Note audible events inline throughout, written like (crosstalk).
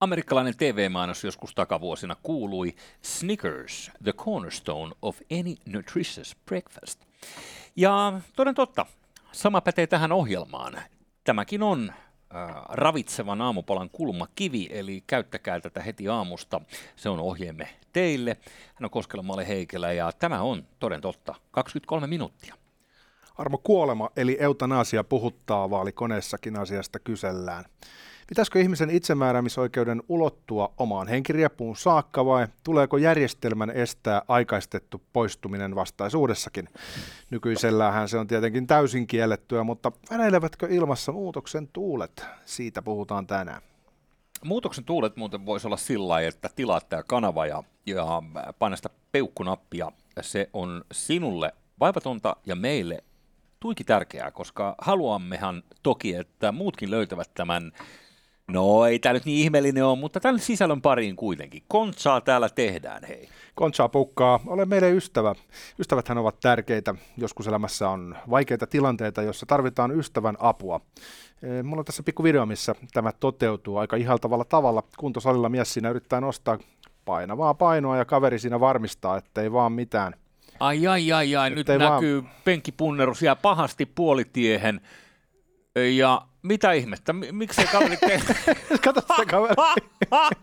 Amerikkalainen TV-mainos joskus takavuosina kuului Snickers, the cornerstone of any nutritious breakfast. Ja toden totta, sama pätee tähän ohjelmaan. Tämäkin on äh, ravitsevan aamupalan kulmakivi, eli käyttäkää tätä heti aamusta. Se on ohjeemme teille. Hän on Koskelamalle Heikelä ja tämä on toden totta 23 minuuttia. Armo Kuolema eli eutanasia puhuttaa vaalikoneessakin asiasta kysellään. Pitäisikö ihmisen itsemääräämisoikeuden ulottua omaan henkiriepuun saakka vai tuleeko järjestelmän estää aikaistettu poistuminen vastaisuudessakin? Nykyisellähän se on tietenkin täysin kiellettyä, mutta veneilevätkö ilmassa muutoksen tuulet? Siitä puhutaan tänään. Muutoksen tuulet muuten voisi olla sillä että tilaat tämä kanava ja, ja paina sitä peukkunappia. Se on sinulle vaivatonta ja meille tuiki tärkeää, koska haluammehan toki, että muutkin löytävät tämän No ei tämä nyt niin ihmeellinen ole, mutta tämän sisällön pariin kuitenkin. Kontsaa täällä tehdään, hei. Kontsaa pukkaa, ole meille ystävä. Ystäväthän ovat tärkeitä. Joskus elämässä on vaikeita tilanteita, joissa tarvitaan ystävän apua. Mulla on tässä pikku video, missä tämä toteutuu aika ihaltavalla tavalla. Kuntosalilla mies siinä yrittää nostaa painavaa painoa ja kaveri siinä varmistaa, ettei vaan mitään. Ai ai ai ai, nyt näkyy vaan... penkkipunnerus jää pahasti puolitiehen. Ja mitä ihmettä? Miksi kaveri te... (laughs) Kato se kaveri. (laughs)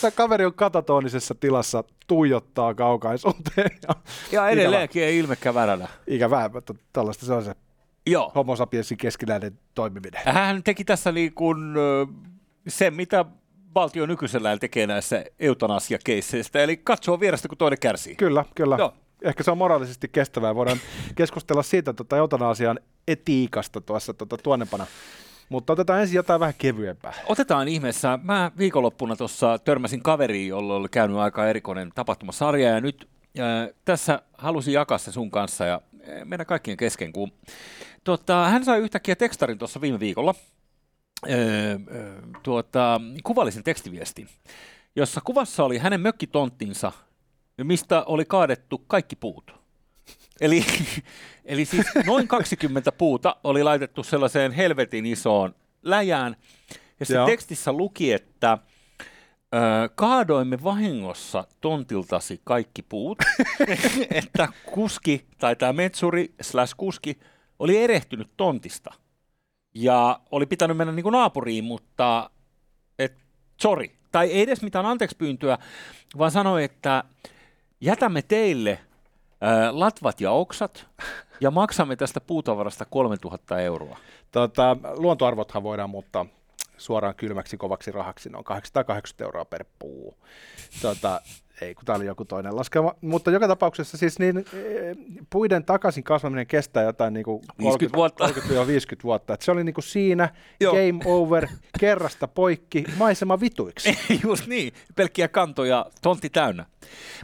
Tämä kaveri on katatoonisessa tilassa, tuijottaa kaukaisuuteen. Ja, ja edelleenkin ei ilmekkä väränä. Ikävää, mutta tällaista se on se Joo. homo sapiensin keskinäinen toimiminen. Hän teki tässä niin kuin, se, mitä valtio nykyisellään tekee näissä eutanasiakeisseistä, eli katsoo vierestä, kun toinen kärsii. Kyllä, kyllä. Joo ehkä se on moraalisesti kestävää. Voidaan (laughs) keskustella siitä tuota eutanasian etiikasta tuossa tuota, tuonnepana. Mutta otetaan ensin jotain vähän kevyempää. Otetaan ihmeessä. Mä viikonloppuna tuossa törmäsin kaveriin, jolla oli käynyt aika erikoinen tapahtumasarja ja nyt äh, tässä halusin jakaa se sun kanssa ja meidän kaikkien kesken, kun tota, hän sai yhtäkkiä tekstarin tuossa viime viikolla, tuota, kuvallisen tekstiviestin, jossa kuvassa oli hänen mökkitonttinsa – mistä oli kaadettu kaikki puut. Eli, (laughs) eli siis noin 20 puuta oli laitettu sellaiseen helvetin isoon läjään. Ja se tekstissä luki, että ö, kaadoimme vahingossa tontiltasi kaikki puut, (laughs) (laughs) että kuski tai tämä metsuri slash kuski oli erehtynyt tontista. Ja oli pitänyt mennä niin kuin naapuriin, mutta et, sorry. Tai ei edes mitään anteeksi pyyntöä, vaan sanoi, että jätämme teille ää, latvat ja oksat ja maksamme tästä puutavarasta 3000 euroa. Tota, luontoarvothan voidaan muuttaa suoraan kylmäksi kovaksi rahaksi, ne on 880 euroa per puu. Tota, ei, kun tämä oli joku toinen laskema. Mutta joka tapauksessa siis niin, e, puiden takaisin kasvaminen kestää jotain niin kuin 50 vuotta. 50 vuotta. Et se oli niin kuin siinä, (laughs) Joo. game over, kerrasta poikki, maisema vituiksi. (laughs) Just niin, pelkkiä kantoja, tontti täynnä.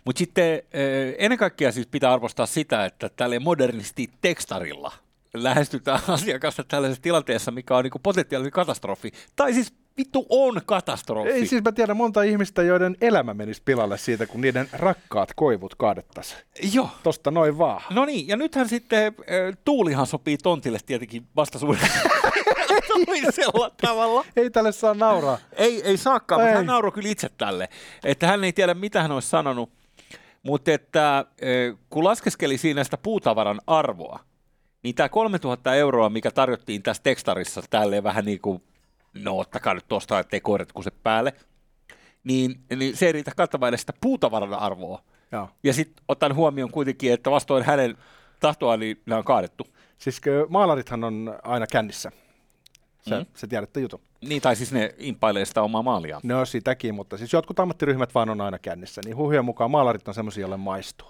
Mutta sitten e, ennen kaikkea siis pitää arvostaa sitä, että tälle modernisti tekstarilla lähestytään (laughs) asiakasta tällaisessa tilanteessa, mikä on niin potentiaalinen katastrofi. Tai siis vittu on katastrofi. Ei siis mä tiedän monta ihmistä, joiden elämä menisi pilalle siitä, kun niiden rakkaat koivut kaadettaisiin. Joo. Tosta noin vaan. No niin, ja nythän sitten äh, tuulihan sopii tontille tietenkin vastaisuudessa. (laughs) (laughs) toisella tavalla. Ei tälle saa nauraa. Ei, ei saakaan, ei. mutta hän nauroi kyllä itse tälle. Että hän ei tiedä, mitä hän olisi sanonut. Mutta että äh, kun laskeskeli siinä sitä puutavaran arvoa, niin tämä 3000 euroa, mikä tarjottiin tässä tekstarissa tälleen vähän niin kuin no ottakaa nyt tuosta, ettei koirat kuse päälle, niin, niin se ei riitä kattamaan edes sitä puutavaran arvoa. Joo. Ja sitten otan huomioon kuitenkin, että vastoin hänen tahtoa, niin nämä on kaadettu. Siis maalarithan on aina kännissä. Se, mm. se tiedätte jutun. Niin, tai siis ne impailee sitä omaa maalia. No sitäkin, mutta siis jotkut ammattiryhmät vaan on aina kännissä, niin huhujen mukaan maalarit on semmoisia, joille maistuu.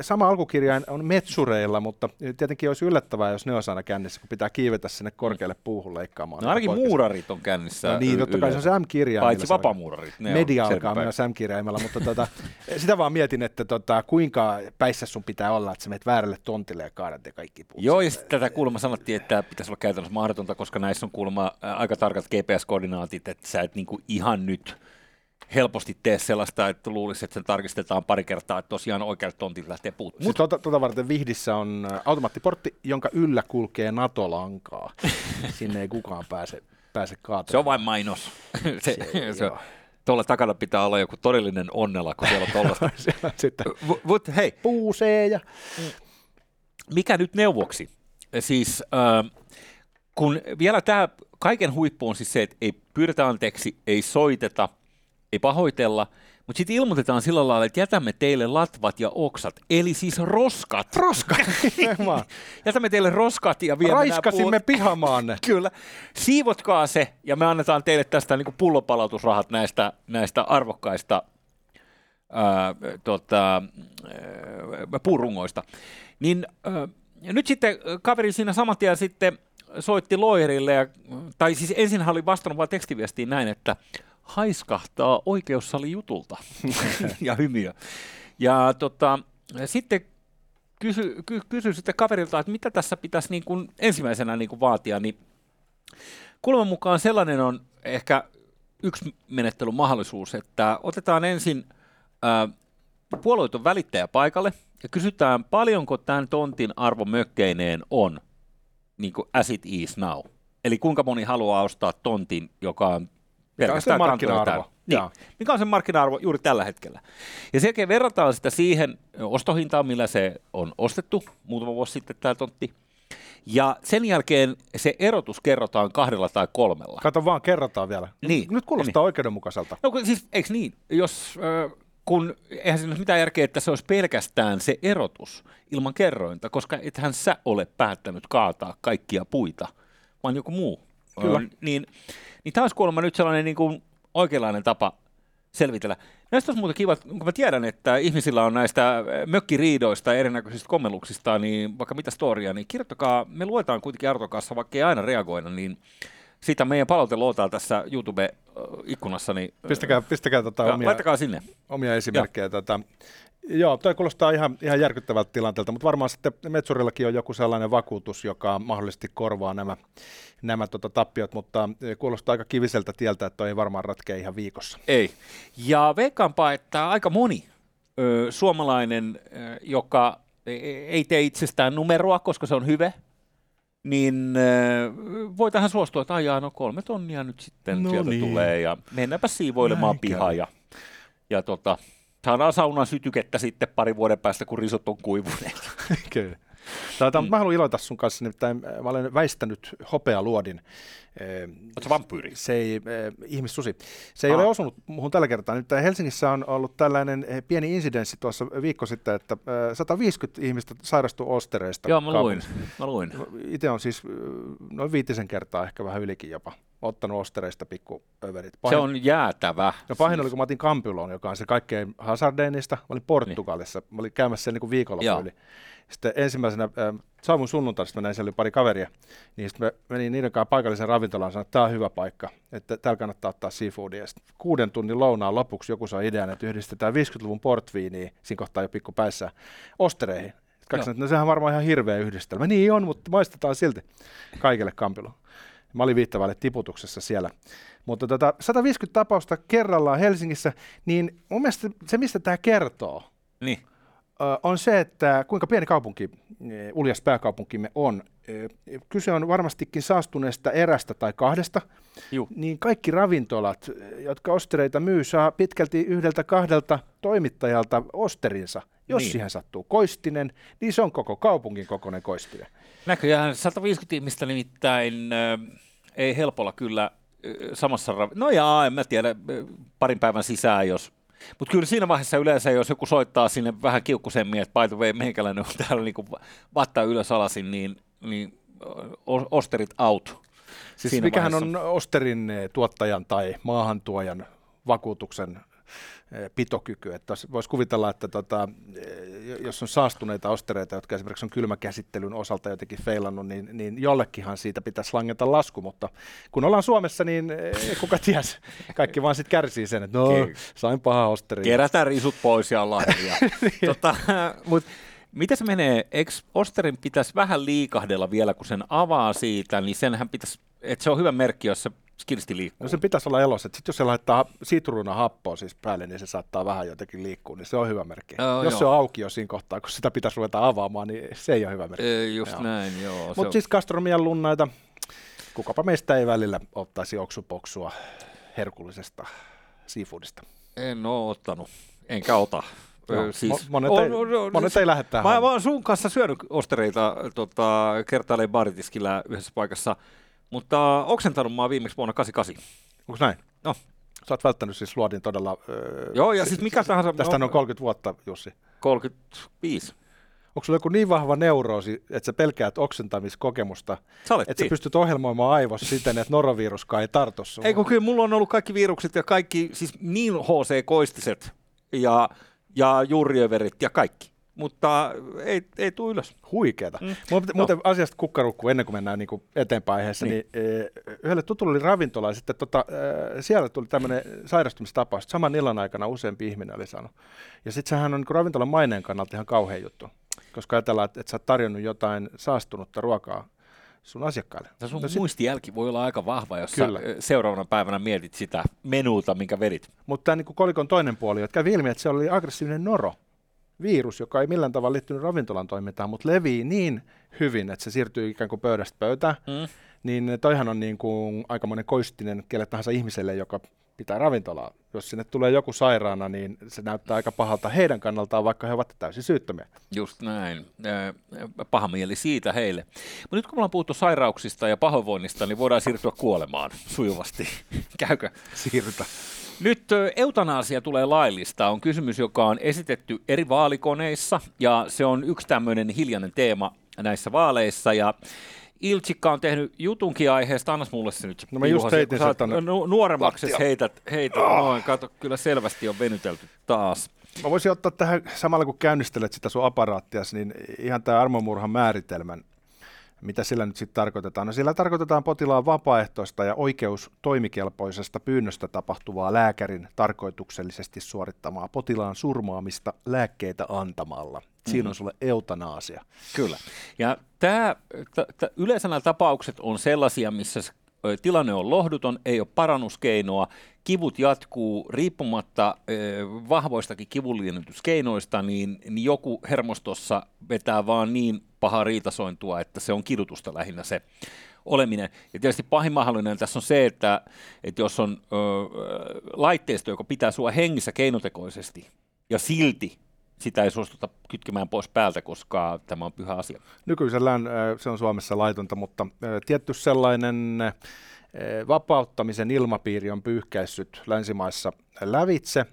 Sama alkukirjain on metsureilla, mutta tietenkin olisi yllättävää, jos ne olisi aina kännissä, kun pitää kiivetä sinne korkealle puuhun leikkaamaan. No ainakin muurarit on kännissä. No niin, totta kai se on M-kirjaimella. Paitsi vapamuurarit. Media alkaa myös M-kirjaimella, mutta tota, (laughs) sitä vaan mietin, että tota, kuinka päissä sun pitää olla, että sä menet väärälle tontille ja kaadat kaikki puut. Joo, ja sitten tätä kuulemma sanottiin, että pitäisi olla käytännössä mahdotonta, koska näissä on kuulemma aika tarkat GPS-koordinaatit, että sä et niinku ihan nyt helposti tee sellaista, että luulisi, että sen tarkistetaan pari kertaa, että tosiaan oikealta tontilta lähtee puuttumaan. Mutta tuota, tuota varten Vihdissä on automaattiportti, jonka yllä kulkee NATO-lankaa. (laughs) Sinne ei kukaan pääse, pääse kaatumaan. Se on vain mainos. (laughs) se, se, se, tuolla takana pitää olla joku todellinen onnella, kun siellä on tuollaista. (laughs) Sitten Mut hei, puusee ja... mikä nyt neuvoksi? Siis äh, kun vielä tämä kaiken huippu on siis se, että ei pyydetä anteeksi, ei soiteta, ei pahoitella, mutta sitten ilmoitetaan sillä lailla, että jätämme teille latvat ja oksat, eli siis roskat. Roska! Nimenomaan. (laughs) jätämme teille roskat ja nämä Raiskasimme pullot- pihamaanne. (laughs) Kyllä. Siivotkaa se ja me annetaan teille tästä niin pullopalautusrahat näistä, näistä arvokkaista ää, tota, ää, puurungoista. Niin ää, ja nyt sitten kaveri siinä saman tien sitten soitti loojerille, ja, tai siis ensin hän oli vastannut vain tekstiviestiin näin, että haiskahtaa oikeussali jutulta (laughs) ja hymiö. Ja tota, sitten kysy, ky, kysy sitten kaverilta, että mitä tässä pitäisi niin kuin ensimmäisenä niin kuin vaatia, niin kuuleman mukaan sellainen on ehkä yksi menettelyn mahdollisuus, että otetaan ensin ää, puolueeton välittäjä paikalle ja kysytään, paljonko tämän tontin arvo mökkeineen on niin kuin as it is now. Eli kuinka moni haluaa ostaa tontin, joka on Mikä on se markkina-arvo? Niin. Jaa. Mikä on sen markkina-arvo juuri tällä hetkellä? Ja sen jälkeen verrataan sitä siihen ostohintaan, millä se on ostettu muutama vuosi sitten tämä tontti. Ja sen jälkeen se erotus kerrotaan kahdella tai kolmella. Kato vaan, kerrotaan vielä. Niin. Nyt kuulostaa oikeudenmukaiselta. No kun siis, eikö niin? Jos, äh, kun eihän siinä ole mitään järkeä, että se olisi pelkästään se erotus ilman kerrointa, koska ethän sä ole päättänyt kaataa kaikkia puita, vaan joku muu. Kyllä. Ö, niin, niin tämä olisi kuulemma nyt sellainen niin kuin oikeanlainen tapa selvitellä. Näistä olisi muuten kiva, kun mä tiedän, että ihmisillä on näistä mökkiriidoista ja erinäköisistä kommelluksista, niin vaikka mitä storia, niin kirjoittakaa, me luetaan kuitenkin Artokassa, vaikka ei aina reagoida, niin sitä meidän palautelootaa tässä YouTube-ikkunassa, niin Pistäkää, pistäkää tota omia, laittakaa sinne. omia esimerkkejä. Tota, joo, toi kuulostaa ihan, ihan järkyttävältä tilanteelta, mutta varmaan sitten Metsurillakin on joku sellainen vakuutus, joka mahdollisesti korvaa nämä, nämä tota, tappiot, mutta kuulostaa aika kiviseltä tieltä, että toi ei varmaan ratkea ihan viikossa. Ei. Ja veikkaanpa, että aika moni ö, suomalainen, ö, joka e- e- ei tee itsestään numeroa, koska se on hyve, niin ö, voi tähän suostua, että ajaa no kolme tonnia nyt sitten No sieltä niin. tulee ja mennäpä siivoilemaan Näin pihaa ja, ja tota, saadaan saunan sytykettä sitten parin vuoden päästä, kun risot on kuivuneet. (laughs) Kyllä. Tota, mm. Mä haluan iloita sun kanssa, nimittäin äh, mä olen väistänyt hopealuodin. Eh, Oletko vampyyri? Se ei, äh, ihmissusi. Se ei Ah. ole osunut muuhun tällä kertaa. Nyt Helsingissä on ollut tällainen eh, pieni insidenssi tuossa viikko sitten, että äh, 150 ihmistä sairastui ostereista. Joo, mä luin. Mä luin. Itse on siis äh, noin viitisen kertaa, ehkä vähän ylikin jopa, ottanut ostereista pikku överit. Se on jäätävä. No pahin oli, kun mä otin Campylon, joka on se kaikkein hazardeinista. Mä olin Portugalissa. Mä olin käymässä siellä niin viikonloppu yli. Sitten ensimmäisenä, äh, saavuin sunnuntaista, mä näin, siellä oli pari kaveria. Niin sitten mä menin niiden kanssa paikalliseen ravintolaan ja sanoin, että tämä on hyvä paikka, että täällä kannattaa ottaa seafoodia. Sitten kuuden tunnin lounaan lopuksi joku sai idean, että yhdistetään 50-luvun portviiniä, siinä kohtaa jo pikku päässä, ostereihin. Sanoivat, että no sehän on varmaan ihan hirveä yhdistelmä. Niin on, mutta maistetaan silti kaikille Campylon. Mä olin viittavalle tiputuksessa siellä. Mutta tota, 150 tapausta kerrallaan Helsingissä, niin mun mielestä se, mistä tämä kertoo, Niin. On se, että kuinka pieni kaupunki, e, uljas pääkaupunkimme on. E, Kyse on varmastikin saastuneesta erästä tai kahdesta, Juu. niin kaikki ravintolat, e, jotka ostereita myy, saa pitkälti yhdeltä kahdelta toimittajalta osterinsa. Jos Niin. siihen sattuu koistinen, niin se on koko kaupungin kokoinen koistinen. Näköjään 150 ihmistä nimittäin äh, ei helpolla kyllä äh, samassa rav- No jaa, en mä tiedä, äh, parin päivän sisään, jos... Mutta kyllä siinä vaiheessa yleensä, jos joku soittaa sinne vähän kiukkusemmin, että by the way, meikäläinen on täällä niinku vatta ylös alasin, niin, niin osterit out. Siis Siinä mikähän vaiheessa. on Osterin tuottajan tai maahantuojan vakuutuksen pitokyky. Että voisi kuvitella, että tota, eh, jos on saastuneita ostereita, jotka esimerkiksi on kylmäkäsittelyn osalta jotenkin feilannut, niin, niin jollekinhan siitä pitäisi langeta lasku, mutta kun ollaan Suomessa, niin eh, kuka ties, kaikki vaan sitten kärsii sen, että no, sain paha osteri. Kerätään risut pois ja hiljaa. (laughs) tota, mut, Mitä se menee? Eikö Osterin pitäisi vähän liikahdella vielä, kun sen avaa siitä, niin senhän pitäisi, että se on hyvä merkki, jos se skirsti liikkuu. No se pitäisi olla elossa. Sitten jos se laittaa sitruuna happoa siis päälle, niin se saattaa vähän jotenkin liikkua, niin se on hyvä merkki. Joo, jos joo. se on auki jo siinä kohtaa, kun sitä pitäisi ruveta avaamaan, niin se ei ole hyvä merkki. Ee, just Joo. näin, joo. Mutta on- siis gastronomian lunnaita, kukapa meistä ei välillä ottaisi oksupoksua herkullisesta seafoodista. En ole ottanut, enkä ota. Joo, siis, mo- monet ei- monet ei lähde tähän Mä, mä oon sun kanssa syönyt ostereita tota, kertaalleen baritiskillä yhdessä paikassa, mutta oksentanut mä viimeksi vuonna 88. Onko näin? No. Sä oot välttänyt siis luodin todella... Öö, Joo, ja siis mikä tahansa... Tästä on 30 vuotta, Jussi. 35. Onko sulla joku niin vahva neuroosi, että sä pelkäät oksentamiskokemusta, Saletti. että sä pystyt ohjelmoimaan aivossa siten, että noroviruskaan ei tartu sun? Ei kun kyllä mulla on ollut kaikki virukset ja kaikki, siis niin HC-koistiset ja, ja juuriöverit ja kaikki, mutta ei, ei tule ylös. Huikeeta. Mm. Mm. Muuten, muuten asiasta kukkarukku ennen kuin mennään niin kuin eteenpäin aiheessa, niin, Niin. e, yhdelle tutulle oli ravintola ja sitten tota, e, siellä tuli tämmöinen sairastumistapaus. Saman illan aikana useampi ihminen oli saanut. Ja sitten sehän on niin kuin ravintolan maineen kannalta ihan kauhea juttu, koska ajatellaan, että, että sä oot tarjonnut jotain saastunutta ruokaa sun asiakkaille. Ja sun No sit- muistijälki voi olla aika vahva, jos Kyllä. sä seuraavana päivänä mietit sitä menuuta, minkä vedit. Mutta tämä niin kolikon toinen puoli, että kävi ilmi, että se oli aggressiivinen noro. Virus, joka ei millään tavalla liittynyt ravintolan toimintaan, mutta levii niin hyvin, että se siirtyy ikään kuin pöydästä pöytään. Mm. niin toihan on niin kuin aikamoinen koistinen kelle tahansa ihmiselle, joka pitää ravintolaa. Jos sinne tulee joku sairaana, niin se näyttää aika pahalta heidän kannaltaan, vaikka he ovat täysin syyttömiä. Just näin. Ö, Paha mieli siitä heille. Mutta nyt kun me ollaan puhuttu sairauksista ja pahoinvoinnista, niin voidaan siirtyä kuolemaan sujuvasti. (laughs) Käykö? Siirrytä. Nyt ö, eutanaasia tulee laillista. On kysymys, joka on esitetty eri vaalikoneissa ja se on yksi tämmöinen hiljainen teema näissä vaaleissa ja Iltsikka on tehnyt jutunkin aiheesta, annas mulle se nyt. No mä just heitin sen oot tonne nu- nuoremmaksi heität, heität noin, kato, kyllä selvästi on venytelty taas. Mä voisin ottaa tähän, samalla kun käynnistelet sitä sun aparaattias, niin ihan tämä armomurhan määritelmän, mitä sillä nyt sitten tarkoitetaan? No sillä tarkoitetaan potilaan vapaaehtoista ja oikeus toimikelpoisesta pyynnöstä tapahtuvaa lääkärin tarkoituksellisesti suorittamaa potilaan surmaamista lääkkeitä antamalla. Siinä on sulle eutanaasia. Kyllä. Ja tämä, t- t- yleensä nämä tapaukset on sellaisia, missä tilanne on lohduton, ei ole parannuskeinoa, kivut jatkuu riippumatta ö, vahvoistakin kivunliennytyskeinoista, niin, niin joku hermostossa vetää vaan niin pahaa riitasointua, että se on kidutusta lähinnä se oleminen. Ja tietysti pahin mahdollinen tässä on se, että, että jos on ö, laitteisto, joka pitää sua hengissä keinotekoisesti, ja silti sitä ei suostuta kytkemään pois päältä, koska tämä on pyhä asia. Nykyisellään äh, se on Suomessa laitonta, mutta äh, tietty sellainen äh, vapauttamisen ilmapiiri on pyyhkäissyt länsimaissa lävitse.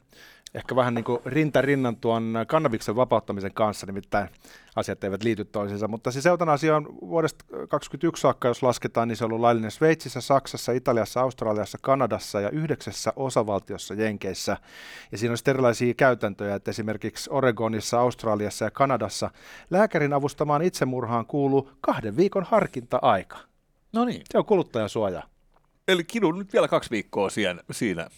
Ehkä vähän niin kuin rinta rinnan tuon kannabiksen vapauttamisen kanssa, nimittäin asiat eivät liity toisiinsa. Mutta siis eutanasia on vuodesta 2021 saakka, jos lasketaan, niin se on ollut laillinen Sveitsissä, Saksassa, Italiassa, Australiassa, Kanadassa ja yhdeksässä osavaltiossa Jenkeissä. Ja siinä on sitten erilaisia käytäntöjä, että esimerkiksi Oregonissa, Australiassa ja Kanadassa lääkärin avustamaan itsemurhaan kuuluu kahden viikon harkinta-aika. No niin. Se on kuluttajasuoja. Eli kidun nyt vielä kaksi viikkoa siinä, siinä.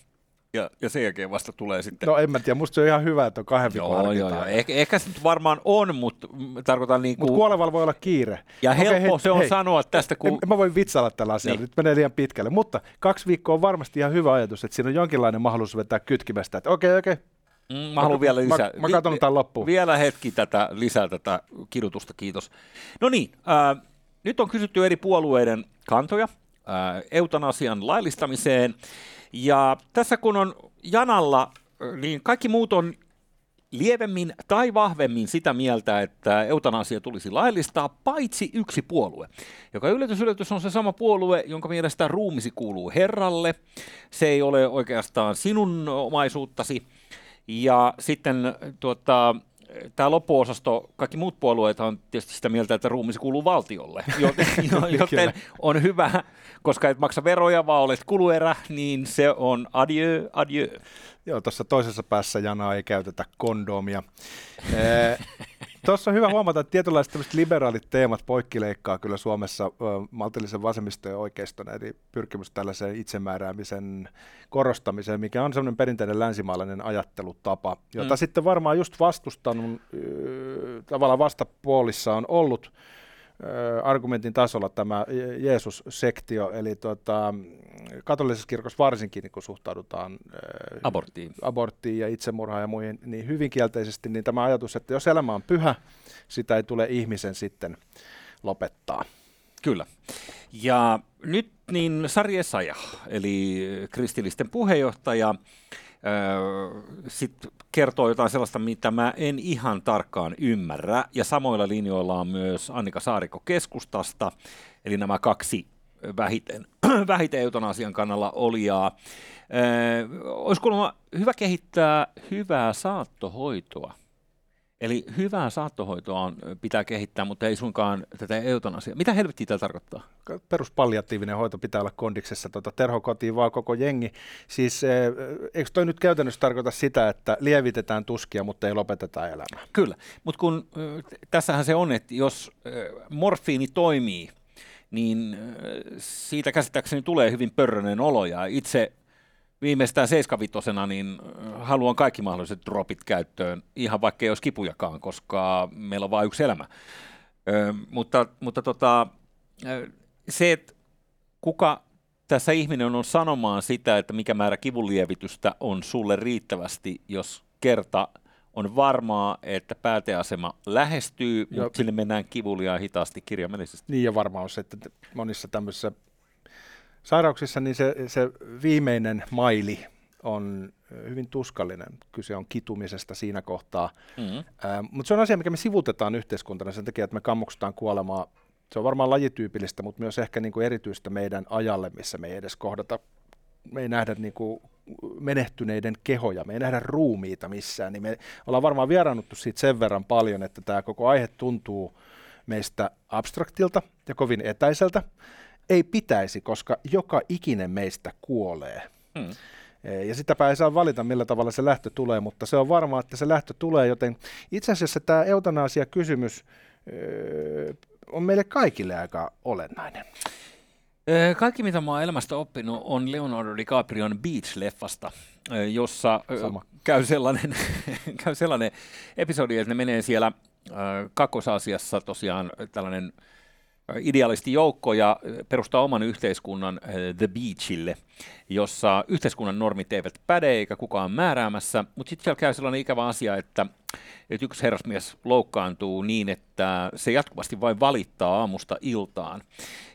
Ja, ja sen jälkeen vasta tulee sitten. No en mä tiedä, musta se on ihan hyvä, että on kahden viikon joo, joo, joo. Eh, ehkä se nyt varmaan on, mutta tarkoitan niin Mutta kuin... kuolevalla voi olla kiire. Ja Okei, helppo hei, se on hei. sanoa tästä, kun... En, en mä voi vitsailla tällä asialla, Niin. nyt menee liian pitkälle. Mutta kaksi viikkoa on varmasti ihan hyvä ajatus, että siinä on jonkinlainen mahdollisuus vetää kytkimästä, että okei, okei. Mm, mä haluan vielä lisää. Mä, mä katson tämän loppuun. Vielä hetki tätä, lisää tätä kidutusta, kiitos. No niin, äh, nyt on kysytty eri puolueiden kantoja äh, eutanasian laillistamiseen. Ja tässä kun on janalla, niin kaikki muut on lievemmin tai vahvemmin sitä mieltä, että eutanasia tulisi laillistaa, paitsi yksi puolue, joka yllätys yllätys on se sama puolue, jonka mielestä ruumisi kuuluu Herralle. Se ei ole oikeastaan sinun omaisuuttasi. Ja sitten tuota, tämä loppuosasto, kaikki muut puolueet on tietysti sitä mieltä, että ruumisi kuuluu valtiolle, joten, jo- (laughs) (laughs) joten on hyvä, koska et maksa veroja, vaan olet kuluerä, niin se on adieu, adieu. Joo, tuossa toisessa päässä janaa ei käytetä kondomia. (laughs) Tuossa on hyvä huomata, että tietynlaiset liberaalit teemat poikkileikkaa kyllä Suomessa ö, maltillisen vasemmiston ja oikeiston, eli pyrkimys tällaiseen itsemääräämisen korostamiseen, mikä on sellainen perinteinen länsimaalainen ajattelutapa, jota mm. sitten varmaan just vastustanut, ö, tavallaan vastapuolissa on ollut argumentin tasolla tämä Jeesus-sektio, eli tuota, katolisessa kirkossa varsinkin niin kun suhtaudutaan aborttiin. aborttiin ja itsemurhaan ja muihin niin hyvin kielteisesti, niin tämä ajatus, että jos elämä on pyhä, sitä ei tule ihmisen sitten lopettaa. Kyllä. Ja nyt niin Sari Esaja, eli kristillisten puheenjohtaja, sitten kertoo jotain sellaista, mitä mä en ihan tarkkaan ymmärrä. Ja samoilla linjoilla on myös Annika Saarikko keskustasta, eli nämä kaksi vähiten, (clears throat) vähiten eutanasian kannalla olijaa. Olisi kuulemma hyvä kehittää hyvää saattohoitoa. Eli hyvää saattohoitoa on, pitää kehittää, mutta ei suinkaan tätä eutanasiaa. Mitä helvettiä tämä tarkoittaa? Peruspalliatiivinen hoito pitää olla kondiksessa. Tuota, terhokotiin vaan koko jengi. Siis eikö toi nyt käytännössä tarkoita sitä, että lievitetään tuskia, mutta ei lopeteta elämää? Kyllä, mutta kun tässähän se on, että jos morfiini toimii, niin siitä käsittääkseni tulee hyvin pörrönen olo ja itse viimeistään 75 niin äh, haluan kaikki mahdolliset dropit käyttöön, ihan vaikka ei olisi kipujakaan, koska meillä on vain yksi elämä. Ö, mutta mutta tota, se, että kuka tässä ihminen on sanomaan sitä, että mikä määrä kivunlievitystä on sulle riittävästi, jos kerta on varmaa, että pääteasema lähestyy, mutta sinne mennään kivuliaan hitaasti kirjaimellisesti. Niin ja varmaan on se, että monissa tämmöisissä sairauksissa niin se, se viimeinen maili on hyvin tuskallinen. Kyse on kitumisesta siinä kohtaa. Mm-hmm. Äh, mutta se on asia, mikä me sivutetaan yhteiskuntana sen takia, että me kammoksutaan kuolemaa. Se on varmaan lajityypillistä, mutta myös ehkä niin kuin erityistä meidän ajalle, missä me ei edes kohdata, me ei nähdä niin kuin menehtyneiden kehoja, me ei nähdä ruumiita missään, niin me ollaan varmaan vieraannuttu siitä sen verran paljon, että tämä koko aihe tuntuu meistä abstraktilta ja kovin etäiseltä ei pitäisi, koska joka ikinen meistä kuolee. Hmm. Ja sitäpä ei saa valita, millä tavalla se lähtö tulee, mutta se on varmaa, että se lähtö tulee, joten itse asiassa tämä eutanasia-kysymys öö, on meille kaikille aika olennainen. Kaikki, mitä mä oon elämästä oppinut, on Leonardo DiCaprion Beach-leffasta, jossa Sama. käy sellainen, (laughs) käy sellainen episodi, että ne menee siellä kakkosasiassa tosiaan tällainen joukko ja perustaa oman yhteiskunnan The Beachille, jossa yhteiskunnan normit eivät päde eikä kukaan määräämässä, mutta sitten siellä käy sellainen ikävä asia, että, että yksi herrasmies loukkaantuu niin, että se jatkuvasti vain valittaa aamusta iltaan.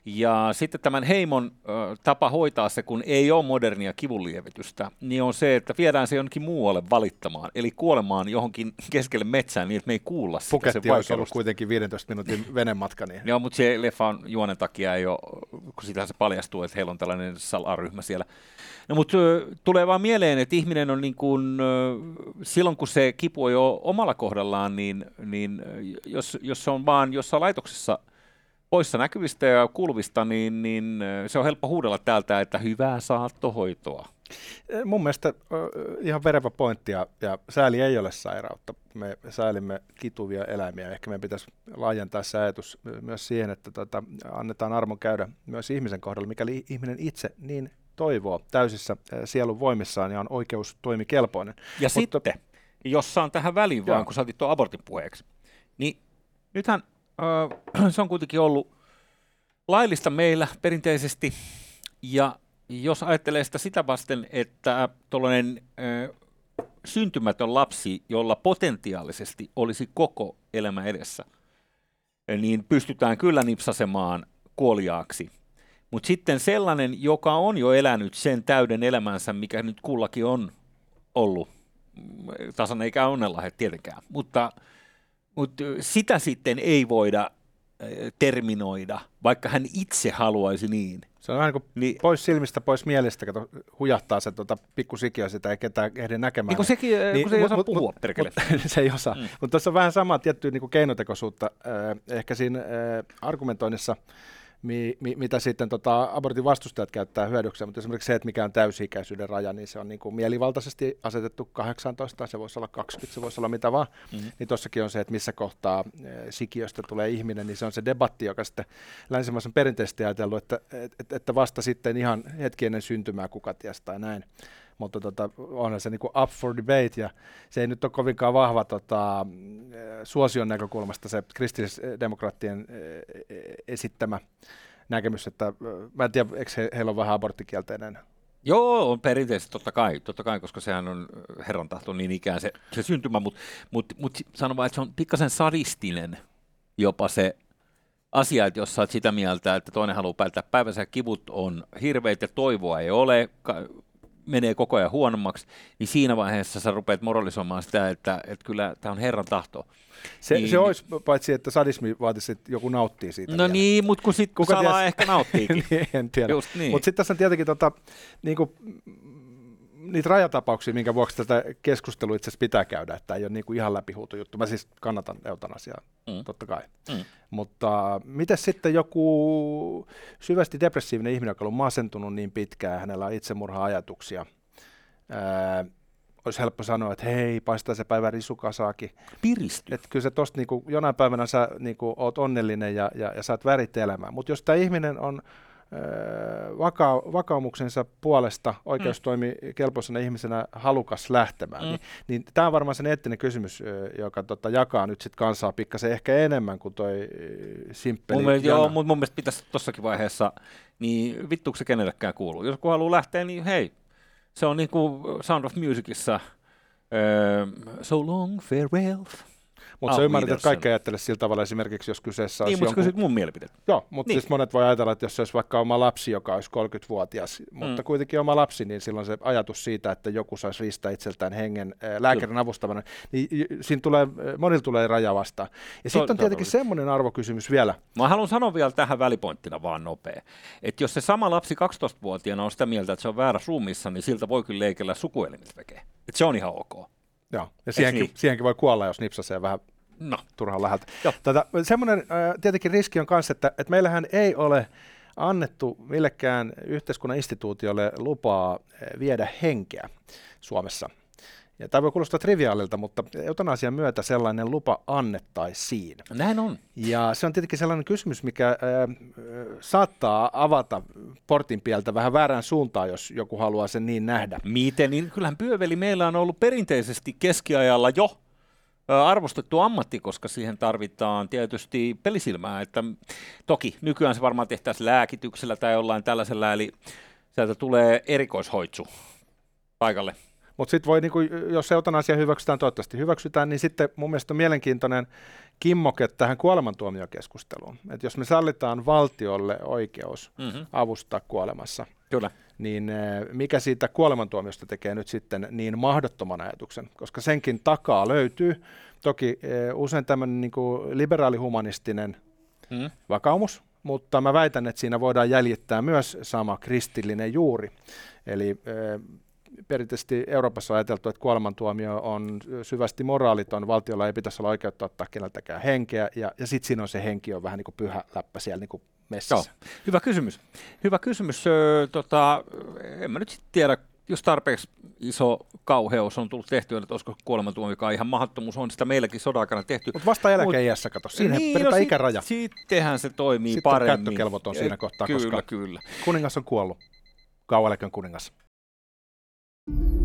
Ja sitten tämän heimon ö, tapa hoitaa se, kun ei ole modernia kivunlievitystä, niin on se, että viedään se jonnekin muualle valittamaan, eli kuolemaan johonkin keskelle metsään niin, että me ei kuulla sitä. Puketti olisi ollut kuitenkin 15 minuutin venematka. Niin. Joo, mutta se leffan juonen takia ei ole, kun sitä se paljastuu, että heillä on tällainen salaryhmä siellä. No mutta tulee vaan mieleen, että ihminen on niin kuin, silloin kun se kipu on jo omalla kohdallaan, niin, niin jos, jos se on vaan jossain laitoksessa – poissa näkyvistä ja kuuluvista, niin, niin se on helppo huudella täältä, että hyvää saattohoitoa. Mun mielestä ihan verevä pointti ja, ja sääli ei ole sairautta. Me säälimme kituvia eläimiä. Ehkä meidän pitäisi laajentaa se ajatus myös siihen, että tota, annetaan armon käydä myös ihmisen kohdalla, mikäli ihminen itse niin toivoo täysissä sielun voimissaan ja on oikeus toimikelpoinen. Ja Mutta, sitten, jos saan tähän väliin vaan, kun saatit tuon abortin puheeksi, niin nythän (clears throat) se on kuitenkin ollut laillista meillä perinteisesti, ja jos ajattelee sitä sitä vasten, että tuollainen syntymätön lapsi, jolla potentiaalisesti olisi koko elämä edessä, niin pystytään kyllä nipsasemaan kuoliaaksi. Mutta sitten sellainen, joka on jo elänyt sen täyden elämänsä, mikä nyt kullakin on ollut, tasan eikä onnella tietenkään, mutta – mutta sitä sitten ei voida terminoida, vaikka hän itse haluaisi niin. Se on vähän kuin niin, pois silmistä, pois mielestä, kato, hujahtaa se tuota, pikkusikiö sitä, ei ketään ehdi näkemään. Niin kun, sekin, niin, kun se ei osaa mut, puhua, perkele. (laughs) Mut, se ei osaa. Mm. Mutta tuossa on vähän sama tiettyä niin keinotekoisuutta. Ehkä siinä argumentoinnissa mi, mi, mitä sitten tota, abortin vastustajat käyttää hyödykseen, mutta esimerkiksi se, että mikä on täysi-ikäisyyden raja, niin se on niin kuin mielivaltaisesti asetettu 18, se voisi olla 20, se voisi olla mitä vaan, mm-hmm. niin tuossakin on se, että missä kohtaa sikiöstä tulee ihminen, niin se on se debatti, joka sitten länsimaissa on perinteisesti ajatellut, että, että, että vasta sitten ihan hetki ennen syntymää kuka ties tai näin mutta tota, onhan se niinku up for debate, ja se ei nyt ole kovinkaan vahva tota, suosion näkökulmasta se kristillisdemokraattien esittämä näkemys, että mä en tiedä, eikö he, heillä ole vähän aborttikielteinen? Joo, on perinteisesti totta kai, totta kai, koska sehän on herran tahto niin ikään se, se syntymä, mutta mut, mut sanon vaan, että se on pikkasen sadistinen jopa se asia, että jos sä oot sitä mieltä, että toinen haluaa päättää päivänsä kivut on hirveitä, toivoa ei ole, menee koko ajan huonommaksi, niin siinä vaiheessa sä rupeat moralisoimaan sitä, että, että kyllä tämä on Herran tahto. Se, niin, se olisi paitsi, että sadismi vaatisi, että joku nauttii siitä. No vielä. niin, mutta kun sitten salaa ties... ehkä nauttiikin. (laughs) niin, en tiedä. niin. Mutta sitten tässä on tietenkin tota, niinku, niitä rajatapauksia, minkä vuoksi tätä keskustelua itse asiassa pitää käydä, että ei ole niinku ihan läpihuutu juttu. Mä siis kannatan eutanasiaa, mm. totta kai. Mm. Mutta miten sitten joku syvästi depressiivinen ihminen, joka on masentunut niin pitkään, hänellä on itsemurha-ajatuksia, ää, olisi helppo sanoa, että hei, paistaa se päivä risukasaakin. Piristy. Että kyllä se tosta niinku, jonain päivänä sä niinku, oot onnellinen ja, ja, ja saat värit elämään. Mutta jos tämä ihminen on vaka- vakaumuksensa puolesta oikeustoimikelpoisena mm. ihmisenä halukas lähtemään, mm. niin, niin tämä on varmaan sen eettinen kysymys, joka tota, jakaa nyt sitten kansaa pikkasen ehkä enemmän kuin toi simppeli. Mun mielestä, joo, mutta mun mielestä pitäisi tuossakin vaiheessa, niin vittuuko se kenellekään kuuluu. Jos kun haluaa lähteä, niin hei, se on niin kuin Sound of Musicissa, so long, farewell. Mutta sä ymmärrät, että kaikki ajattelee sillä tavalla esimerkiksi, jos kyseessä niin, olisi mutta jonkun... mun mielipiteet. Joo, mutta niin. siis monet voi ajatella, että jos se olisi vaikka oma lapsi, joka olisi 30-vuotias, mutta mm. kuitenkin oma lapsi, niin silloin se ajatus siitä, että joku saisi riistää itseltään hengen äh, lääkärin Kyllä. avustavana, niin siinä tulee, monilla tulee raja vastaan. Ja sitten on tietenkin semmoinen arvokysymys vielä. Mä haluan sanoa vielä tähän välipointtina vaan nopea, että jos se sama lapsi 12-vuotiaana on sitä mieltä, että se on väärä ruumissa, niin siltä voi kyllä leikellä sukuelimet vekee. Että se on ihan ok. Joo, ja siihenkin, niin? siihenkin voi kuolla, jos nipsasee vähän no. turhan läheltä. Tätä, semmoinen äh, tietenkin riski on kanssa, että, että meillähän ei ole annettu millekään yhteiskunnan instituutiolle lupaa viedä henkeä Suomessa. Ja tämä voi kuulostaa triviaalilta, mutta eutanasian myötä sellainen lupa annettaisiin. Näin on. Ja se on tietenkin sellainen kysymys, mikä äh, saattaa avata portin pieltä vähän väärään suuntaan, jos joku haluaa sen niin nähdä. Miten? Niin kyllähän pyöveli meillä on ollut perinteisesti keskiajalla jo arvostettu ammatti, koska siihen tarvitaan tietysti pelisilmää. Että toki nykyään se varmaan tehtäisiin lääkityksellä tai jollain tällaisella, eli sieltä tulee erikoishoitsu paikalle. Mutta sitten voi, niinku, jos eutanasia hyväksytään, toivottavasti hyväksytään, niin sitten mun mielestä on mielenkiintoinen kimmoke tähän kuolemantuomiokeskusteluun. Että jos me sallitaan valtiolle oikeus mm-hmm. avustaa kuolemassa, Kyllä. niin eh, mikä siitä kuolemantuomiosta tekee nyt sitten niin mahdottoman ajatuksen? Koska senkin takaa löytyy toki eh, usein tämmöinen niin liberaalihumanistinen mm. vakaumus, mutta mä väitän, että siinä voidaan jäljittää myös sama kristillinen juuri. Eli eh, perinteisesti Euroopassa on ajateltu, että kuolemantuomio on syvästi moraaliton, valtiolla ei pitäisi olla oikeutta ottaa keneltäkään henkeä, ja, ja sitten siinä on se henki on vähän niin kuin pyhä läppä siellä niin kuin messissä. Joo. Hyvä kysymys. Hyvä kysymys. Öö, tota, en mä nyt sitten tiedä, jos tarpeeksi iso kauheus on tullut tehtyä, että olisiko kuolemantuomio ihan mahdottomuus, on sitä meilläkin sodan aikana tehty. Mutta vasta eläkeiässä, kato, siinä niin, no, ikäraja. Sittenhän se toimii Sitten paremmin. Sitten on käyttökelvoton siinä kohtaa, kyllä, koska kyllä. kuningas on kuollut. Kauan kuningas. thank you